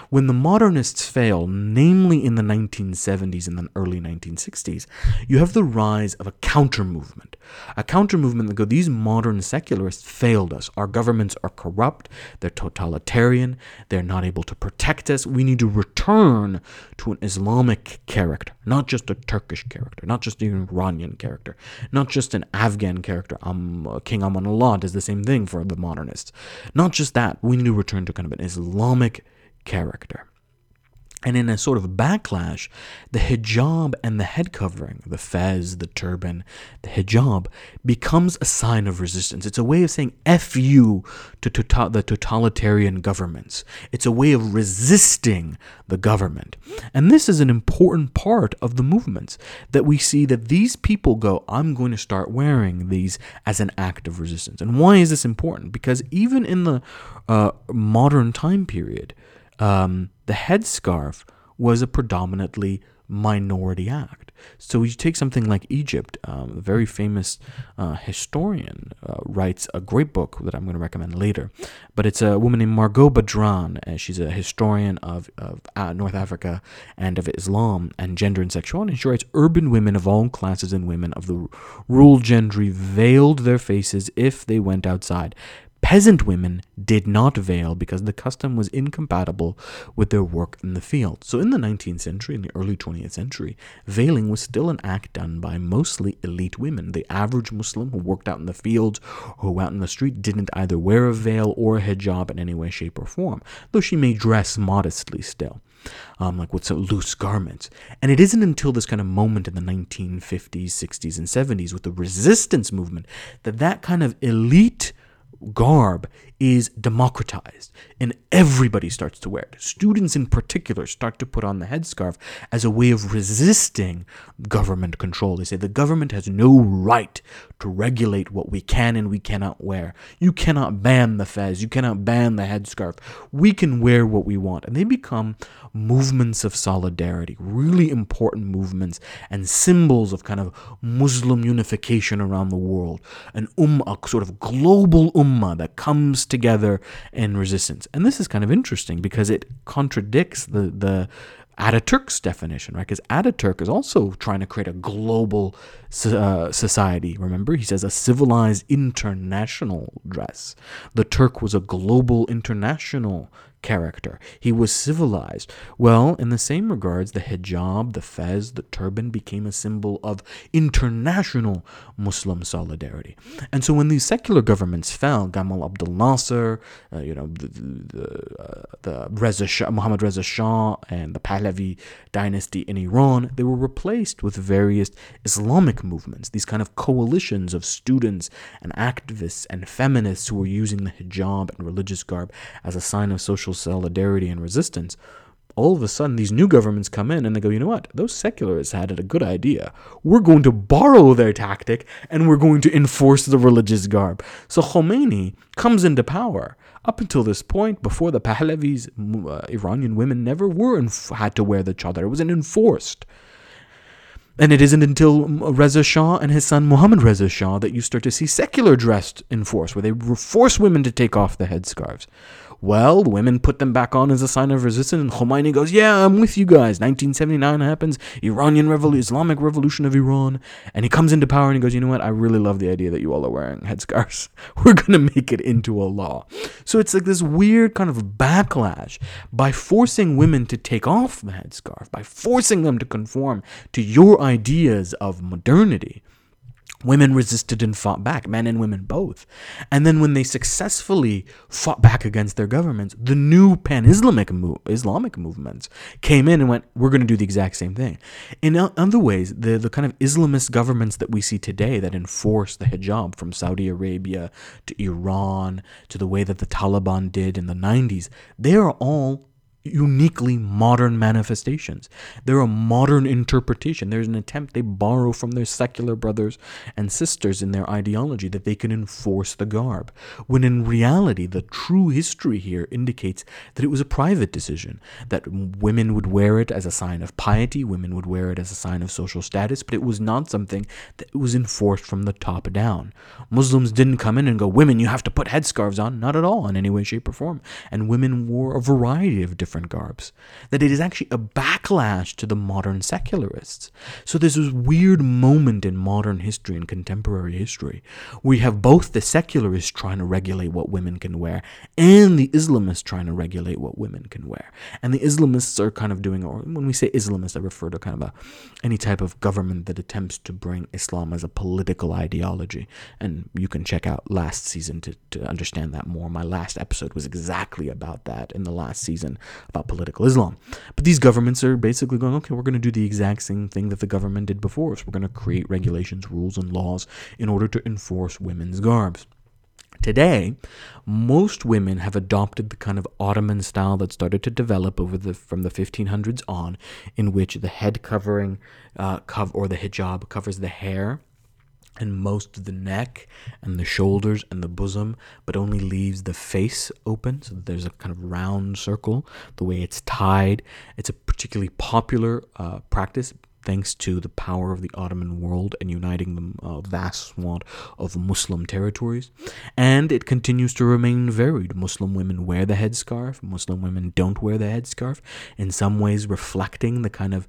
When the modernists fail, namely in the 1970s and the early 1960s, you have the rise of a counter movement. A counter movement that go, these modern secularists failed us. Our governments are corrupt, they're totalitarian, they're not able to protect us. We need to return to an Islamic character, not just a Turkish character, not just an Iranian character, not just an Afghan character. Um, King Amanullah does the same thing for the modernists. Not just that, we need to return to kind of an Islamic character. And in a sort of backlash, the hijab and the head covering, the fez, the turban, the hijab, becomes a sign of resistance. It's a way of saying F you to tota-, the totalitarian governments. It's a way of resisting the government. And this is an important part of the movements that we see that these people go, I'm going to start wearing these as an act of resistance. And why is this important? Because even in the uh, modern time period, um, the headscarf was a predominantly minority act. So you take something like Egypt, um, a very famous uh, historian uh, writes a great book that I'm going to recommend later, but it's a woman named Margot Badran, and she's a historian of, of uh, North Africa and of Islam and gender and sexuality. And she writes, urban women of all classes and women of the rural gentry veiled their faces if they went outside, Peasant women did not veil because the custom was incompatible with their work in the field. So, in the 19th century, in the early 20th century, veiling was still an act done by mostly elite women. The average Muslim who worked out in the fields or who out in the street didn't either wear a veil or a hijab in any way, shape, or form, though she may dress modestly still. Um, like with some loose garments. And it isn't until this kind of moment in the 1950s, 60s, and 70s with the resistance movement that that kind of elite garb is democratized and everybody starts to wear it. Students in particular start to put on the headscarf as a way of resisting government control. They say the government has no right to regulate what we can and we cannot wear. You cannot ban the fez, you cannot ban the headscarf. We can wear what we want. And they become movements of solidarity, really important movements and symbols of kind of Muslim unification around the world. An ummah, sort of global ummah that comes together in resistance. And this is kind of interesting because it contradicts the, the Ataturk's definition, right? Because Ataturk is also trying to create a global uh, society. Remember, he says a civilized international dress. The Turk was a global international character. He was civilized. Well, in the same regards, the hijab, the fez, the turban became a symbol of international Muslim solidarity. And so when these secular governments fell, Gamal Abdel Nasser, uh, you know, the, the, uh, the Reza Shah, Muhammad Reza Shah and the Pahlavi dynasty in Iran, they were replaced with various Islamic movements, these kind of coalitions of students and activists and feminists who were using the hijab and religious garb as a sign of social solidarity and resistance, all of a sudden these new governments come in and they go, you know what? Those secularists had a good idea. We're going to borrow their tactic and we're going to enforce the religious garb. So Khomeini comes into power. Up until this point, before the Pahlavis, uh, Iranian women never were inf- had to wear the chadar. It wasn't enforced. And it isn't until Reza Shah and his son Muhammad Reza Shah that you start to see secular dress enforced, where they force women to take off the headscarves. Well, women put them back on as a sign of resistance, and Khomeini goes, Yeah, I'm with you guys. 1979 happens, Iranian Revolution, Islamic Revolution of Iran, and he comes into power and he goes, You know what? I really love the idea that you all are wearing headscarves. <laughs> We're going to make it into a law. So it's like this weird kind of backlash by forcing women to take off the headscarf, by forcing them to conform to your ideas of modernity Women resisted and fought back, men and women both. And then when they successfully fought back against their governments, the new pan-Islamic mo- Islamic movements came in and went, we're going to do the exact same thing. In other ways, the, the kind of Islamist governments that we see today that enforce the hijab from Saudi Arabia to Iran to the way that the Taliban did in the 90s, they are all uniquely modern manifestations. They're a modern interpretation. There's an attempt they borrow from their secular brothers and sisters in their ideology that they can enforce the garb. When in reality, the true history here indicates that it was a private decision, that women would wear it as a sign of piety, women would wear it as a sign of social status, but it was not something that was enforced from the top down. Muslims didn't come in and go, women, you have to put headscarves on. Not at all, in any way, shape, or form. And women wore a variety of different different garbs, that it is actually a backlash to the modern secularists. So there's this weird moment in modern history and contemporary history where you have both the secularists trying to regulate what women can wear and the Islamists trying to regulate what women can wear. And the Islamists are kind of doing, or when we say Islamists, I refer to kind of a any type of government that attempts to bring Islam as a political ideology. And you can check out last season to, to understand that more. My last episode was exactly about that in the last season about political Islam. But these governments are basically going, okay, we're going to do the exact same thing that the government did before us. We're going to create regulations, rules, and laws in order to enforce women's garbs. Today, most women have adopted the kind of Ottoman style that started to develop over the from the 1500s on, in which the head covering, uh, cov- or the hijab covers the hair and most of the neck and the shoulders and the bosom, but only leaves the face open. So there's a kind of round circle, the way it's tied. It's a particularly popular uh, practice thanks to the power of the Ottoman world and uniting the uh, vast swath of Muslim territories. And it continues to remain varied. Muslim women wear the headscarf, Muslim women don't wear the headscarf, in some ways reflecting the kind of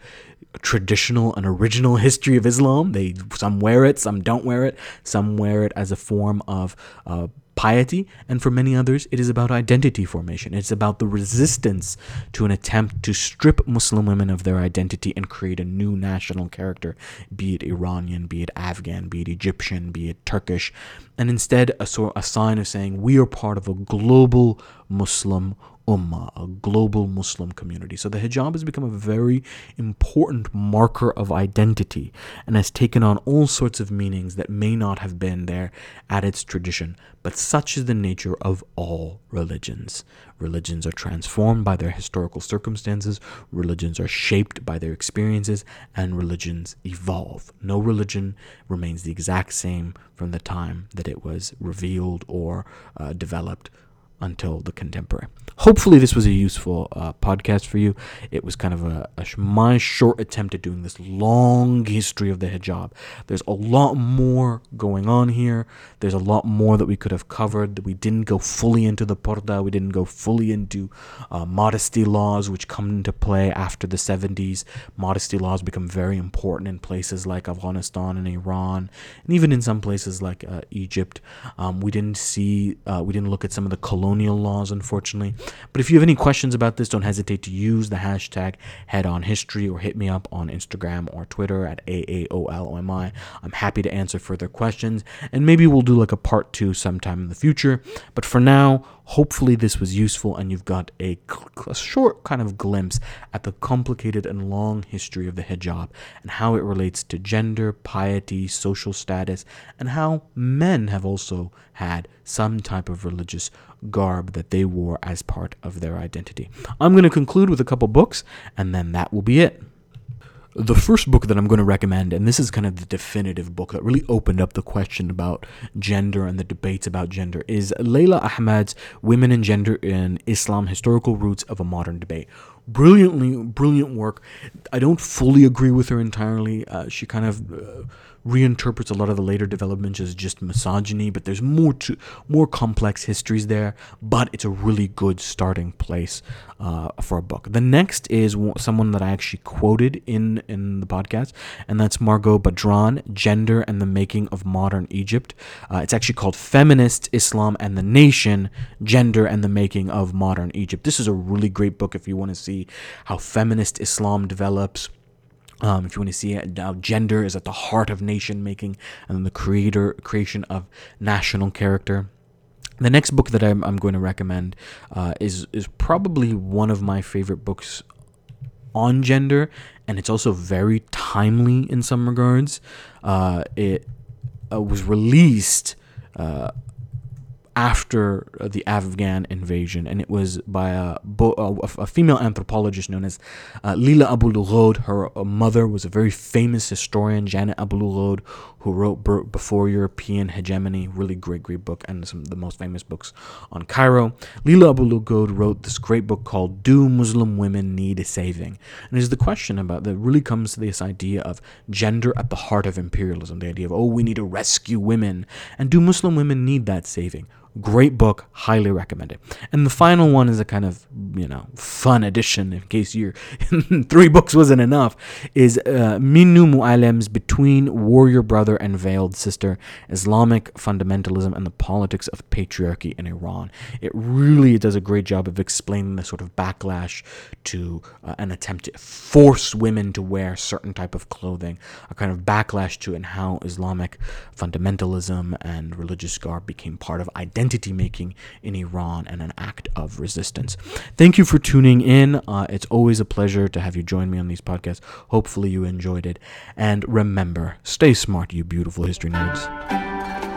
traditional and original history of Islam. They some wear it, some don't wear it, some wear it as a form of uh, piety, and for many others, it is about identity formation. It's about the resistance to an attempt to strip Muslim women of their identity and create a new national character, be it Iranian, be it Afghan, be it Egyptian, be it Turkish, and instead a, sort, a sign of saying we are part of a global Muslim ummah, a global Muslim community. So the hijab has become a very important marker of identity and has taken on all sorts of meanings that may not have been there at its tradition. But such is the nature of all religions. Religions are transformed by their historical circumstances, religions are shaped by their experiences, and religions evolve. No religion remains the exact same from the time that it was revealed or uh, developed until the contemporary. Hopefully, this was a useful uh, podcast for you. It was kind of a, a, my short attempt at doing this long history of the hijab. There's a lot more going on here. There's a lot more that we could have covered. We didn't go fully into the purdah. We didn't go fully into uh, modesty laws, which come into play after the 70s. Modesty laws become very important in places like Afghanistan and Iran, and even in some places like uh, Egypt. Um, we didn't see, uh, we didn't look at some of the colonial colonial laws, unfortunately. But if you have any questions about this, don't hesitate to use the hashtag HeadOnHistory or hit me up on Instagram or Twitter at AAOLOMI. I'm happy to answer further questions, and maybe we'll do like a part two sometime in the future. But for now, Hopefully, this was useful and you've got a, a, short kind of glimpse at the complicated and long history of the hijab and how it relates to gender, piety, social status, and how men have also had some type of religious garb that they wore as part of their identity. I'm going to conclude with a couple books, and then that will be it. The first book that I'm going to recommend, and this is kind of the definitive book that really opened up the question about gender and the debates about gender, is Leila Ahmed's Women and Gender in Islam Historical Roots of a Modern Debate. Brilliantly, brilliant work. I don't fully agree with her entirely. Uh, she kind of. Uh, reinterprets a lot of the later developments as just misogyny, but there's more to more complex histories there. But it's a really good starting place uh, for a book. The next is someone that I actually quoted in in the podcast, and that's Margot Badran, "Gender and the Making of Modern Egypt." Uh, it's actually called "Feminist Islam and the Nation: Gender and the Making of Modern Egypt." This is a really great book if you want to see how feminist Islam develops Um, if you want to see it, how gender is at the heart of nation making and the creator creation of national character. The next book that I'm, I'm going to recommend uh, is is probably one of my favorite books on gender, and it's also very timely in some regards. Uh, it uh, was released uh, after the Afghan invasion, and it was by a, a, female anthropologist known as uh, Lila Abu Lughod. Her uh, mother was a very famous historian, Janet Abu Lughod, who wrote Before European Hegemony, really great, great book, and some of the most famous books on Cairo. Lila Abu Lughod wrote this great book called Do Muslim Women Need a Saving? And it's the question about that really comes to this idea of gender at the heart of imperialism, the idea of, oh, we need to rescue women. And do Muslim women need that saving? Great book, highly recommend it. And the final one is a kind of, you know, fun addition in case you're <laughs> three books wasn't enough, is uh, Minoo Moallem's Between Warrior Brother and Veiled Sister Islamic Fundamentalism and the Politics of Patriarchy in Iran. It really does a great job of explaining the sort of backlash to uh, an attempt to force women to wear certain type of clothing, a kind of backlash to and how Islamic fundamentalism and religious garb became part of identity identity making in Iran and an act of resistance. Thank you for tuning in. Uh, it's always a pleasure to have you join me on these podcasts. Hopefully, you enjoyed it. And remember, stay smart, you beautiful history nerds.